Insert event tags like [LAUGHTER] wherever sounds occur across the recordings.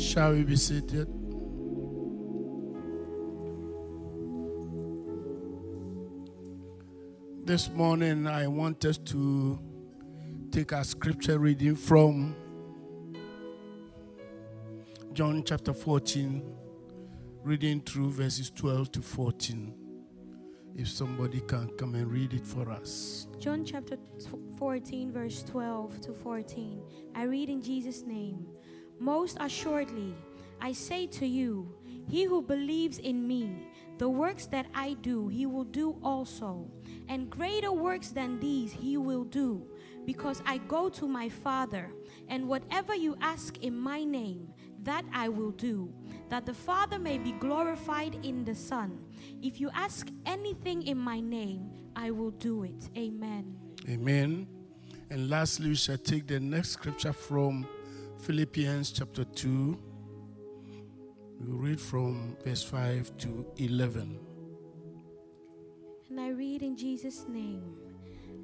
Shall we be seated? This morning, I want us to take our scripture reading from John chapter 14, reading through verses 12 to 14. If somebody can come and read it for us. John chapter 14, verse 12 to 14. I read in Jesus' name Most assuredly, I say to you, he who believes in me, the works that I do, he will do also. And greater works than these he will do, because I go to my Father. And whatever you ask in my name, that I will do, that the Father may be glorified in the Son. If you ask anything in my name, I will do it. Amen. Amen. And lastly, we shall take the next scripture from Philippians chapter 2. We read from verse 5 to 11. And I read in Jesus' name.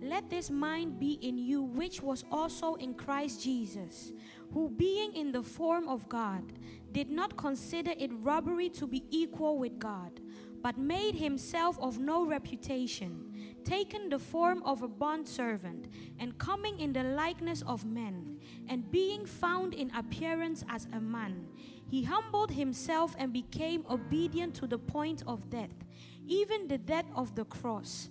Let this mind be in you, which was also in Christ Jesus, who, being in the form of God, did not consider it robbery to be equal with God, but made himself of no reputation, taking the form of a bondservant, and coming in the likeness of men, and being found in appearance as a man, he humbled himself and became obedient to the point of death even the death of the cross.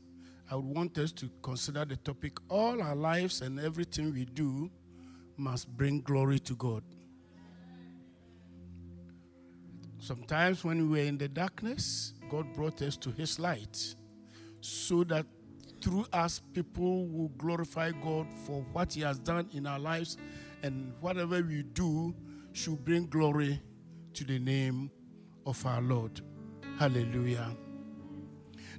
I would want us to consider the topic all our lives and everything we do must bring glory to God. Sometimes when we were in the darkness, God brought us to his light so that through us people will glorify God for what he has done in our lives and whatever we do should bring glory to the name of our Lord. Hallelujah.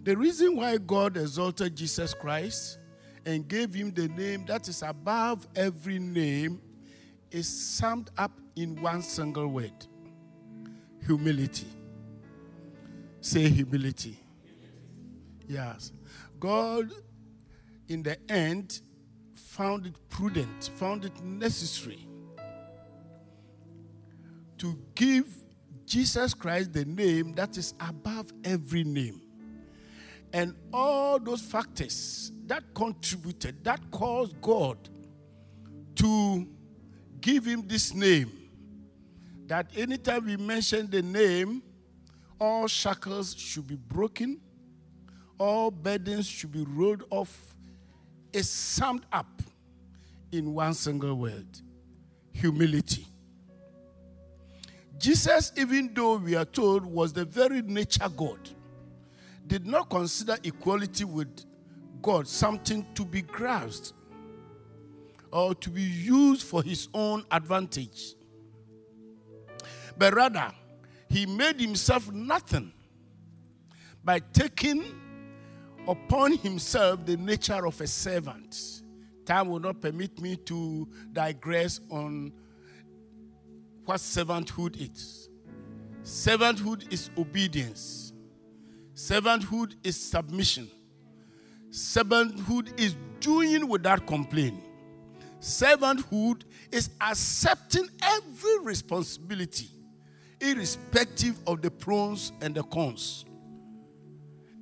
The reason why God exalted Jesus Christ and gave him the name that is above every name is summed up in one single word humility. Say humility. Yes. God, in the end, found it prudent, found it necessary to give Jesus Christ the name that is above every name. And all those factors that contributed, that caused God to give him this name. That anytime we mention the name, all shackles should be broken, all burdens should be rolled off, is summed up in one single word humility. Jesus, even though we are told was the very nature God, did not consider equality with God something to be grasped or to be used for his own advantage. But rather, he made himself nothing by taking upon himself the nature of a servant. Time will not permit me to digress on what servanthood is. Servanthood is obedience. Servanthood is submission. Servanthood is doing without complaining. Servanthood is accepting every responsibility, irrespective of the pros and the cons.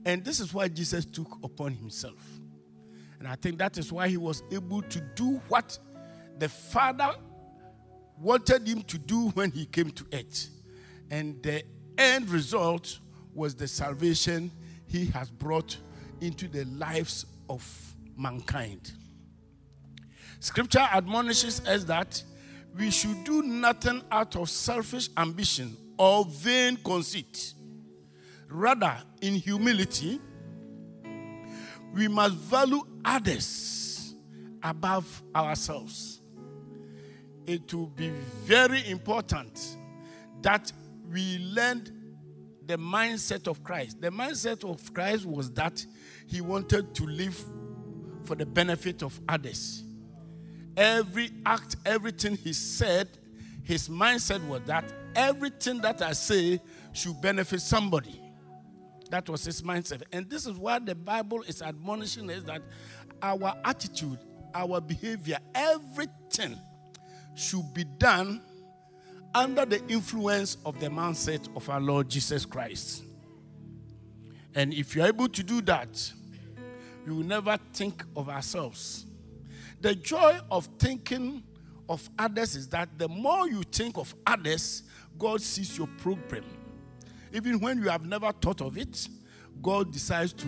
And this is why Jesus took upon himself. And I think that is why he was able to do what the Father wanted him to do when he came to earth. And the end result was the salvation he has brought into the lives of mankind. Scripture admonishes us that we should do nothing out of selfish ambition or vain conceit. Rather, in humility, we must value others above ourselves. It will be very important that we learned the mindset of Christ. The mindset of Christ was that he wanted to live for the benefit of others. Every act, everything he said, his mindset was that everything that I say should benefit somebody. That was his mindset. And this is what the Bible is admonishing is that our attitude, our behavior, everything should be done under the influence of the mindset of our Lord Jesus Christ. And if you're able to do that, we will never think of ourselves. The joy of thinking of others is that the more you think of others, God sees your problem. Even when you have never thought of it, God decides to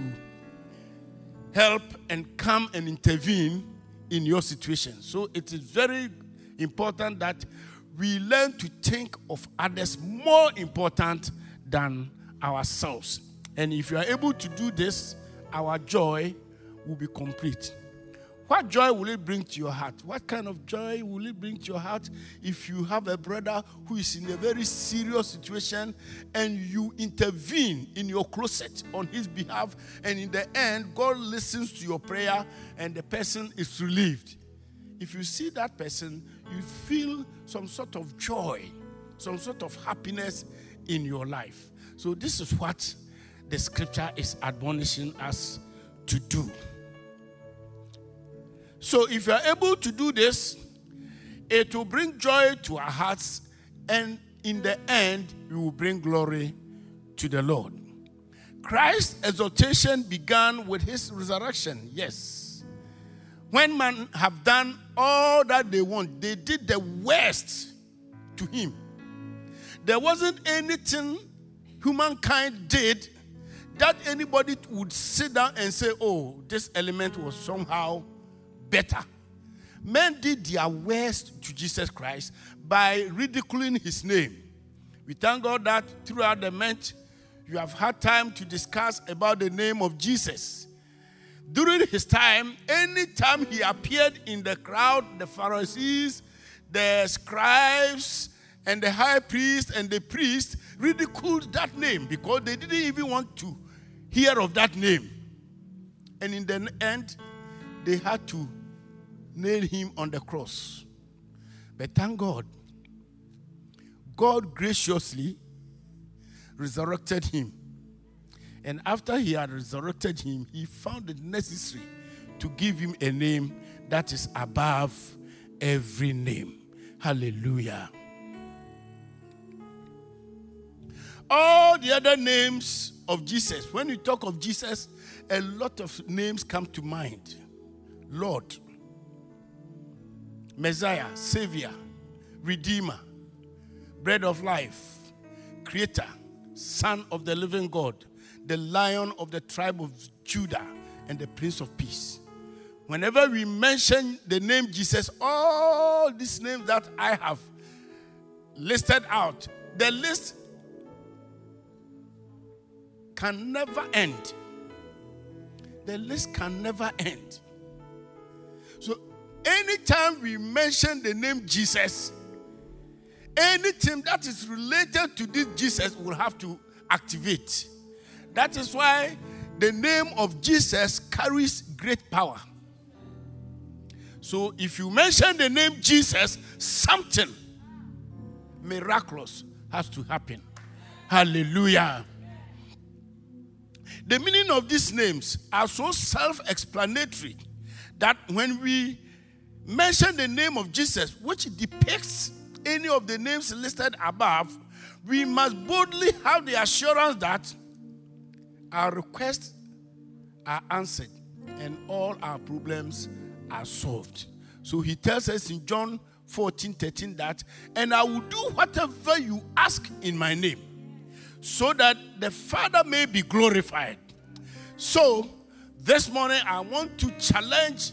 help and come and intervene in your situation. So it is very important that we learn to think of others more important than ourselves. And if you are able to do this, our joy will be complete. What joy will it bring to your heart? What kind of joy will it bring to your heart if you have a brother who is in a very serious situation and you intervene in your closet on his behalf, and in the end, God listens to your prayer and the person is relieved? If you see that person, you feel some sort of joy, some sort of happiness in your life. So, this is what the scripture is admonishing us to do. So, if you are able to do this, it will bring joy to our hearts, and in the end, we will bring glory to the Lord. Christ's exaltation began with his resurrection, yes. When men have done all that they want, they did the worst to him. There wasn't anything humankind did that anybody would sit down and say, oh, this element was somehow better. Men did their worst to Jesus Christ by ridiculing his name. We thank God that throughout the month, you have had time to discuss about the name of Jesus. During his time, anytime he appeared in the crowd, the Pharisees, the scribes, and the high priest and the priest ridiculed that name because they didn't even want to hear of that name. And in the end, they had to nail him on the cross. But thank God, God graciously resurrected him. And after he had resurrected him, he found it necessary to give him a name that is above every name. Hallelujah. All the other names of Jesus, when you talk of Jesus, a lot of names come to mind Lord, Messiah, Savior, Redeemer, Bread of Life, Creator, Son of the Living God, the Lion of the tribe of Judah, and the Prince of Peace. Whenever we mention the name Jesus, all these names that I have listed out, the list can never end. The list can never end. So, anytime we mention the name Jesus, anything that is related to this Jesus will have to activate. That is why the name of Jesus carries great power. So if you mention the name Jesus, something miraculous has to happen. Hallelujah. The meaning of these names are so self explanatory that when we mention the name of Jesus, which depicts any of the names listed above, we must boldly have the assurance that our requests are answered and all our problems are solved. So he tells us in John 14 13 that, and I will do whatever you ask in my name, so that the Father may be glorified. So this morning I want to challenge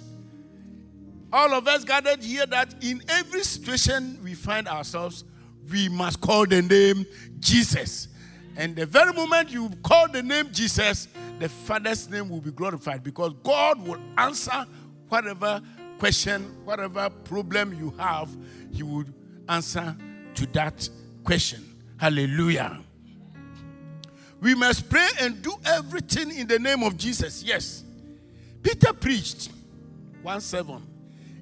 all of us gathered here that in every situation we find ourselves, we must call the name Jesus. And the very moment you call the name Jesus, the Father's name will be glorified because God will answer whatever question, whatever problem you have, He would answer to that question. Hallelujah. We must pray and do everything in the name of Jesus. Yes. Peter preached 1 7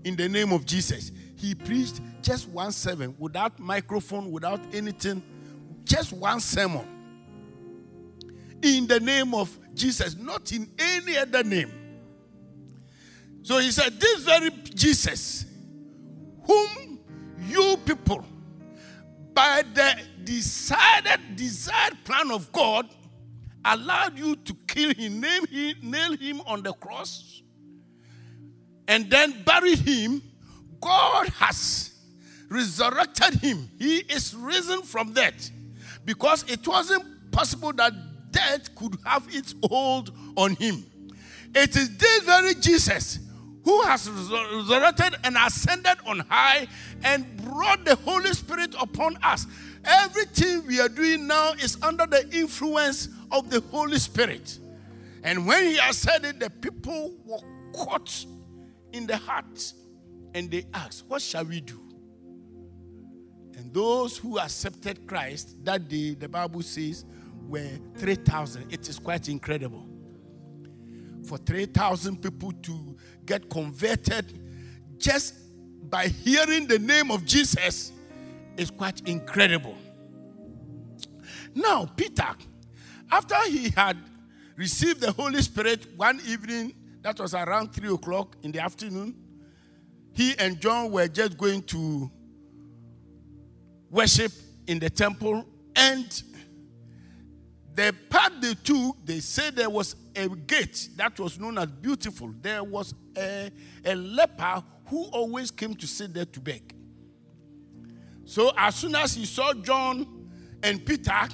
in the name of Jesus. He preached just one seven without microphone, without anything, just one sermon in the name of Jesus, not in any other name. So he said, This very Jesus, whom you people, by the decided, desired plan of God, allowed you to kill him, nail him, nail him on the cross, and then bury him, God has resurrected him. He is risen from death because it wasn't possible that death could have its hold on him. It is this very Jesus who has resurrected and ascended on high and brought the Holy Spirit upon us. Everything we are doing now is under the influence of the Holy Spirit. And when he it, the people were caught in the heart and they asked, What shall we do? And those who accepted Christ that day, the Bible says, were 3,000. It is quite incredible. For 3,000 people to get converted just by hearing the name of Jesus is quite incredible. Now, Peter, after he had received the Holy Spirit one evening, that was around 3 o'clock in the afternoon, he and John were just going to worship in the temple, and the path they took, they said there was a gate that was known as beautiful. There was a, a leper who always came to sit there to beg. So as soon as he saw John and Peter,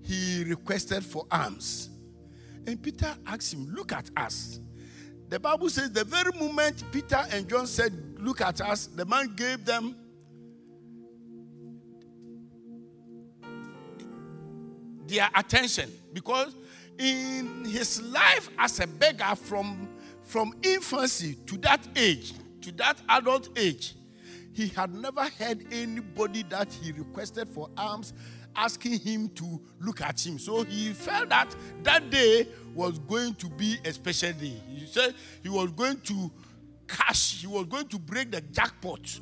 he requested for alms. And Peter asked him, Look at us. The Bible says the very moment Peter and John said, Look at us, the man gave them their attention because in his life as a beggar from, from infancy to that age, to that adult age, he had never heard anybody that he requested for alms asking him to look at him. So he felt that that day was going to be a special day. He said he was going to cash, he was going to break the jackpot.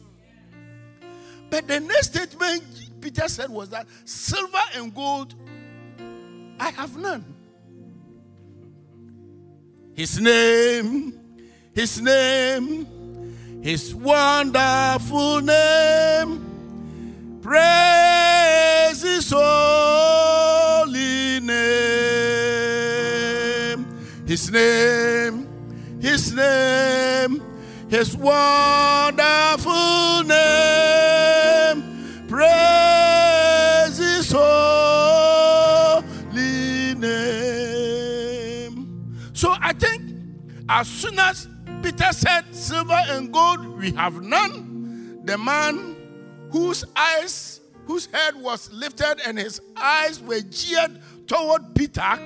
But the next statement Peter said was that silver and gold I have none. His name, his name, his wonderful name. Praise his holy name. His name, his name, his wonderful name. As soon as Peter said, Silver and gold we have none, the man whose eyes, whose head was lifted and his eyes were geared toward Peter,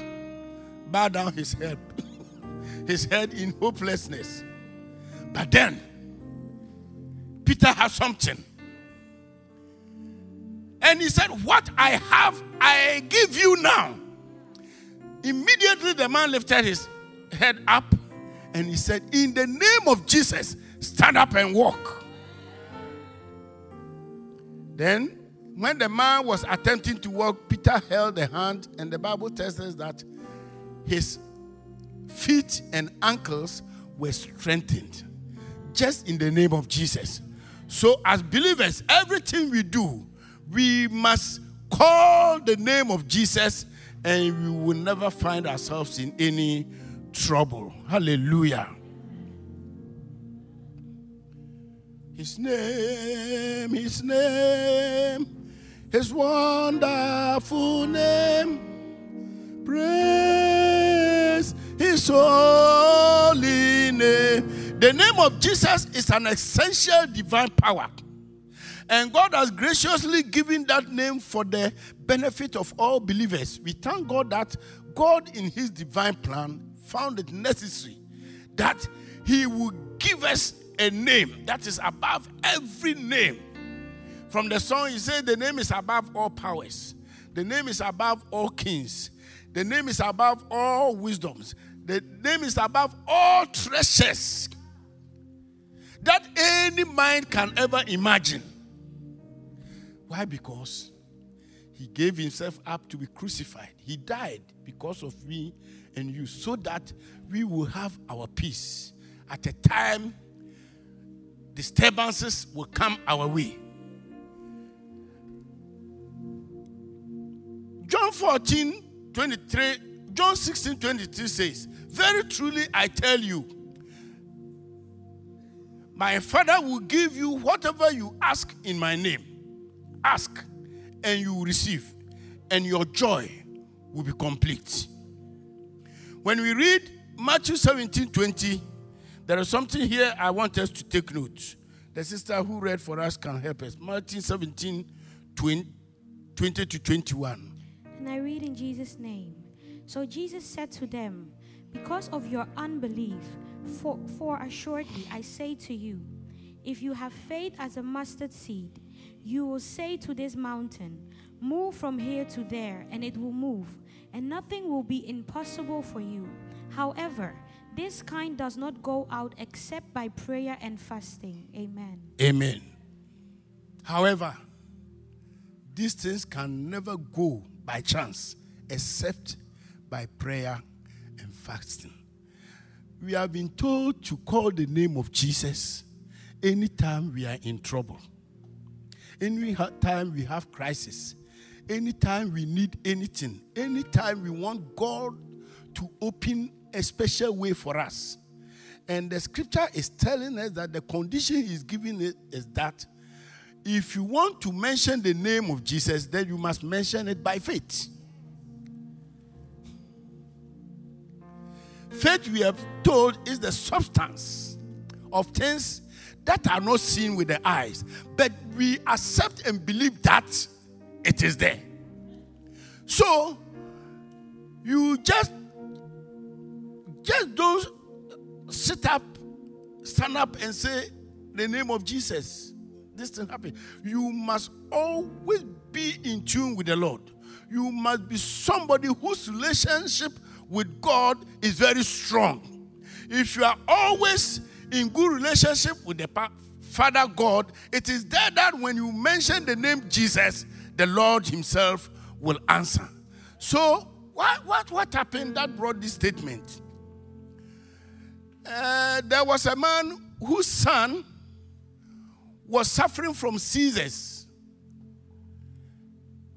bowed down his head, [COUGHS] his head in hopelessness. But then, Peter has something. And he said, What I have, I give you now. Immediately, the man lifted his head up and he said, In the name of Jesus, stand up and walk. Then, when the man was attempting to walk, Peter held the hand, and the Bible tells us that his feet and ankles were strengthened just in the name of Jesus. So, as believers, everything we do, we must call the name of Jesus and we will never find ourselves in any trouble. Hallelujah. His name, His name, His wonderful name. Praise His holy name. The name of Jesus is an essential divine power. And God has graciously given that name for the benefit of all believers. We thank God that God, in His divine plan, found it necessary that He would give us a name that is above every name. From the song, he said, The name is above all powers, the name is above all kings, the name is above all wisdoms, the name is above all treasures that any mind can ever imagine. Why? Because he gave himself up to be crucified. He died because of me and you, so that we will have our peace at a time disturbances will come our way. John 14, 23, John 16, 23 says, Very truly I tell you, my Father will give you whatever you ask in my name. Ask, and you will receive, and your joy will be complete. When we read Matthew 17 20, there is something here I want us to take note. The sister who read for us can help us. Matthew 17 20, 20 to 21. And I read in Jesus' name. So Jesus said to them, Because of your unbelief, for, for assuredly I say to you, if you have faith as a mustard seed, you will say to this mountain, Move from here to there, and it will move, and nothing will be impossible for you. However, this kind does not go out except by prayer and fasting. Amen. Amen. However, these things can never go by chance except by prayer and fasting. We have been told to call the name of Jesus anytime we are in trouble, anytime we have crisis, anytime we need anything, anytime we want God to open a special way for us. And the scripture is telling us that the condition he's giving it is that if you want to mention the name of Jesus, then you must mention it by faith. Faith, we have told, is the substance of things that are not seen with the eyes, but we accept and believe that it is there. So, you just just don't sit up, stand up and say the name of Jesus. This thing happen. You must always be in tune with the Lord. You must be somebody whose relationship with God is very strong. If you are always in good relationship with the Father God, it is there that when you mention the name Jesus, the Lord Himself will answer. So, what, what, what happened that brought this statement? Uh, there was a man whose son was suffering from seizures.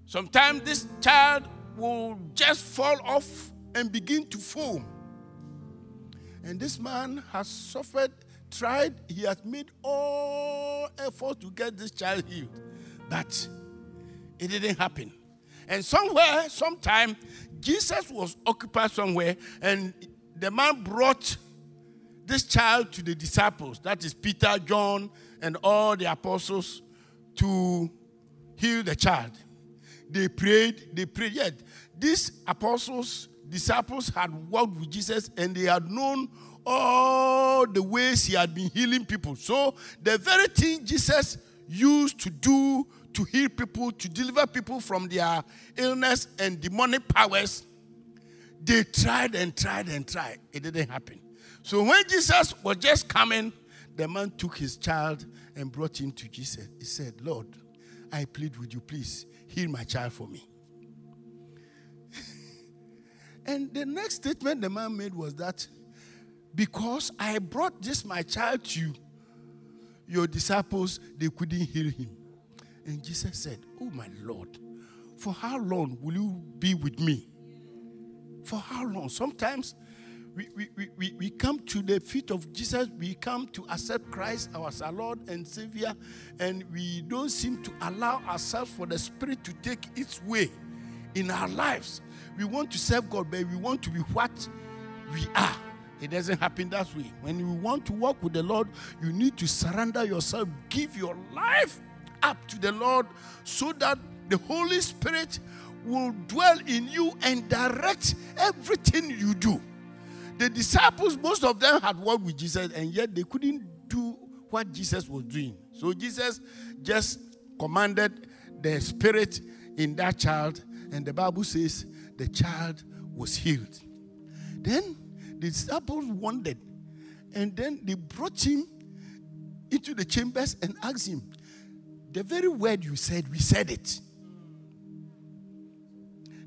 Sometimes this child will just fall off and begin to foam. And this man has suffered, tried, he has made all efforts to get this child healed. But it didn't happen. And somewhere, sometime, Jesus was occupied somewhere, and the man brought this child to the disciples, that is Peter, John, and all the apostles, to heal the child. They prayed, they prayed. Yet, these apostles, disciples had walked with Jesus and they had known all the ways he had been healing people. So, the very thing Jesus used to do to heal people, to deliver people from their illness and demonic powers, they tried and tried and tried. It didn't happen. So when Jesus was just coming, the man took his child and brought him to Jesus. He said, Lord, I plead with you, please heal my child for me. [LAUGHS] and the next statement the man made was that because I brought this my child to you, your disciples, they couldn't heal him. And Jesus said, Oh my Lord, for how long will you be with me? For how long? Sometimes we, we, we, we come to the feet of Jesus, we come to accept Christ as our Lord and Savior, and we don't seem to allow ourselves for the Spirit to take its way in our lives. We want to serve God, but we want to be what we are. It doesn't happen that way. When you want to walk with the Lord, you need to surrender yourself, give your life up to the Lord so that the Holy Spirit will dwell in you and direct everything you do. The disciples, most of them had walked with Jesus, and yet they couldn't do what Jesus was doing. So Jesus just commanded the spirit in that child, and the Bible says the child was healed. Then the disciples wondered, and then they brought him into the chambers and asked him, The very word you said, we said it.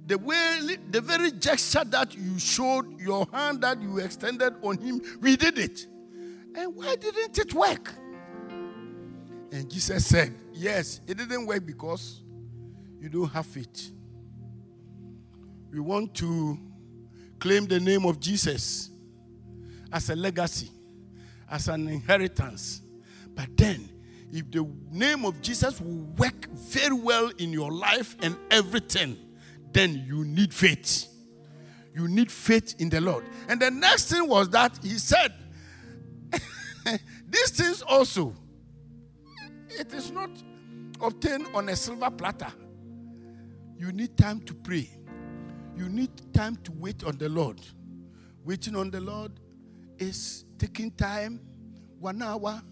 The way, the very gesture that you showed, your hand that you extended on him, we did it. And why didn't it work? And Jesus said, Yes, it didn't work because you don't have faith. We want to claim the name of Jesus as a legacy, as an inheritance. But then, if the name of Jesus will work very well in your life and everything, then you need faith. You need faith in the Lord. And the next thing was that he said, [LAUGHS] These things also, it is not obtained on a silver platter. You need time to pray. You need time to wait on the Lord. Waiting on the Lord is taking time one hour,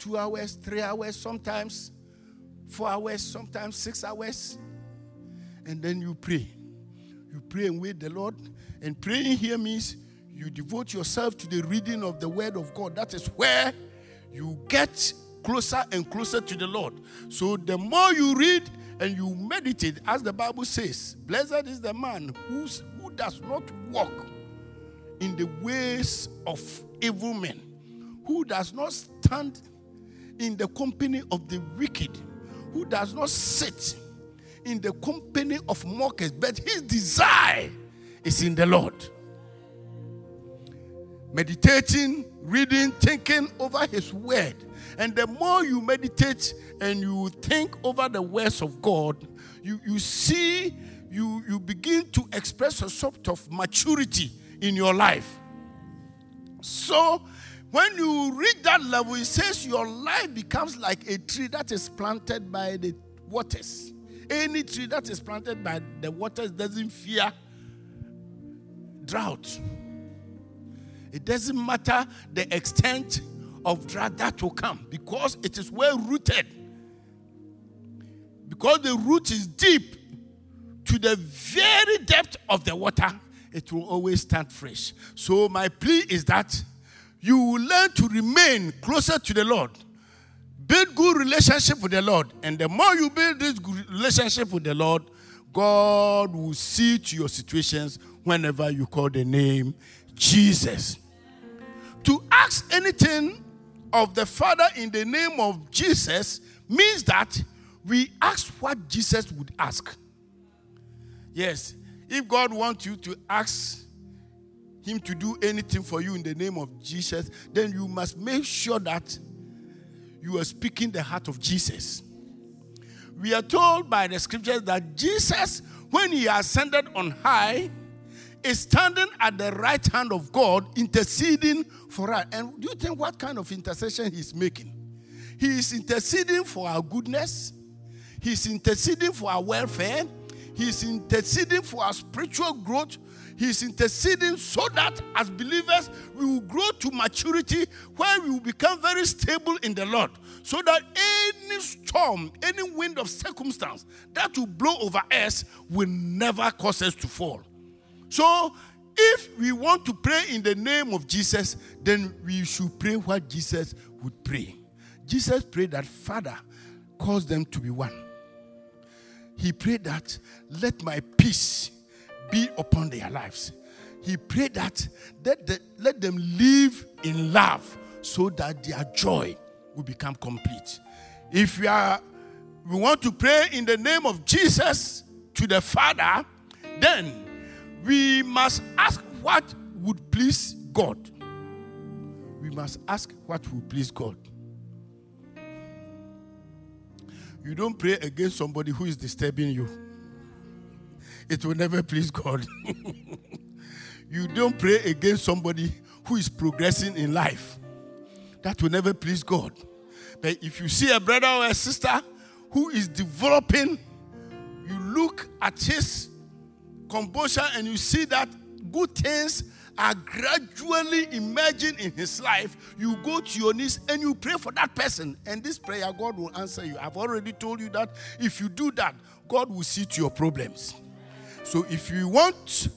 two hours, three hours, sometimes four hours, sometimes six hours. And then you pray. You pray and wait the Lord. And praying here means you devote yourself to the reading of the Word of God. That is where you get closer and closer to the Lord. So the more you read and you meditate, as the Bible says, blessed is the man who's, who does not walk in the ways of evil men, who does not stand in the company of the wicked, who does not sit in the company of mockers, but his desire is in the Lord. Meditating, reading, thinking over his word. And the more you meditate and you think over the words of God, you, you see, you, you begin to express a sort of maturity in your life. So, when you reach that level, it says your life becomes like a tree that is planted by the waters. Any tree that is planted by the waters doesn't fear drought. It doesn't matter the extent of drought that will come because it is well rooted. Because the root is deep to the very depth of the water, it will always stand fresh. So, my plea is that you will learn to remain closer to the Lord. Build good relationship with the Lord. And the more you build this relationship with the Lord, God will see to your situations whenever you call the name Jesus. To ask anything of the Father in the name of Jesus means that we ask what Jesus would ask. Yes, if God wants you to ask Him to do anything for you in the name of Jesus, then you must make sure that you are speaking the heart of Jesus. We are told by the scriptures that Jesus, when He ascended on high, is standing at the right hand of God, interceding for us. And do you think what kind of intercession He's making? He is interceding for our goodness, He's interceding for our welfare, He's interceding for our spiritual growth. He's interceding so that as believers we will grow to maturity where we will become very stable in the Lord. So that any storm, any wind of circumstance that will blow over us will never cause us to fall. So if we want to pray in the name of Jesus, then we should pray what Jesus would pray. Jesus prayed that Father cause them to be one. He prayed that let my peace be upon their lives. He prayed that let, the, let them live in love so that their joy will become complete. If we are we want to pray in the name of Jesus to the Father, then we must ask what would please God. We must ask what will please God. You don't pray against somebody who is disturbing you. It will never please God. [LAUGHS] you don't pray against somebody who is progressing in life. That will never please God. But if you see a brother or a sister who is developing, you look at his composure and you see that good things are gradually emerging in his life, you go to your knees and you pray for that person. And this prayer, God will answer you. I've already told you that if you do that, God will see to your problems. So if you want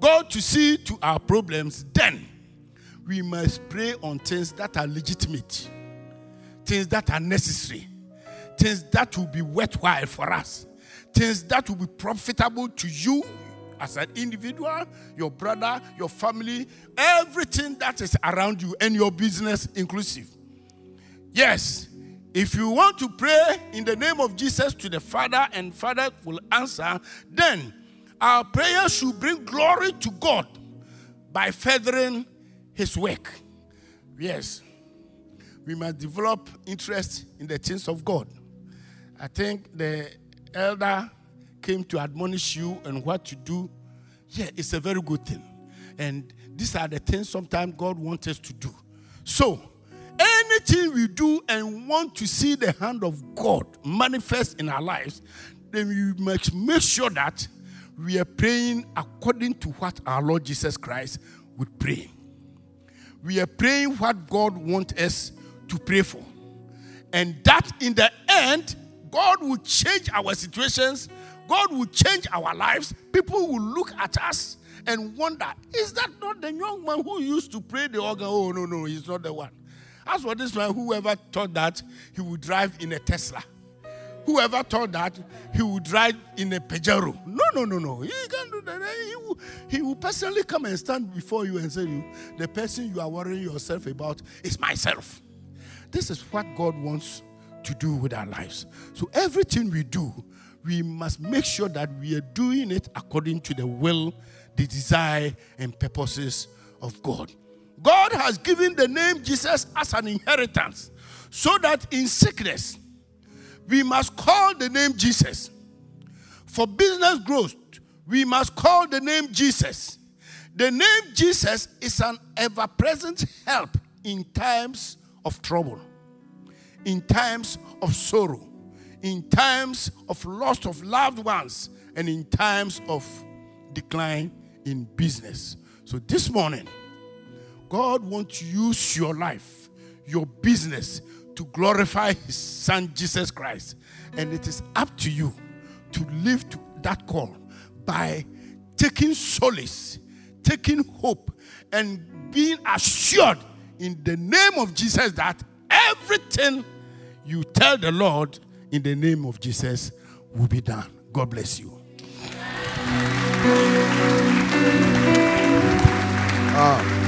God to see to our problems, then we must pray on things that are legitimate, things that are necessary, things that will be worthwhile for us, things that will be profitable to you as an individual, your brother, your family, everything that is around you, and your business inclusive. Yes, if you want to pray in the name of Jesus to the Father and Father will answer, then our prayer should bring glory to God by furthering His work. Yes, we must develop interest in the things of God. I think the elder came to admonish you and what to do. Yeah, it's a very good thing. And these are the things sometimes God wants us to do. So, anything we do and want to see the hand of God manifest in our lives, then we must make sure that we are praying according to what our Lord Jesus Christ would pray. We are praying what God wants us to pray for. And that in the end, God will change our situations, God will change our lives. People will look at us and wonder, is that not the young man who used to pray the organ? Oh, no, no, he's not the one. As for this man, whoever thought that he would drive in a Tesla Whoever thought that he would drive in a Pajero. No, no, no, no. He can't do that. He will, he will personally come and stand before you and say, you, the person you are worrying yourself about is myself. This is what God wants to do with our lives. So everything we do, we must make sure that we are doing it according to the will, the desire, and purposes of God. God has given the name Jesus as an inheritance so that in sickness, we must call the name Jesus. For business growth, we must call the name Jesus. The name Jesus is an ever present help in times of trouble, in times of sorrow, in times of loss of loved ones, and in times of decline in business. So this morning, God wants to use your life, your business, to glorify his son Jesus Christ. And it is up to you to live to that call by taking solace, taking hope, and being assured in the name of Jesus that everything you tell the Lord in the name of Jesus will be done. God bless you. Ah.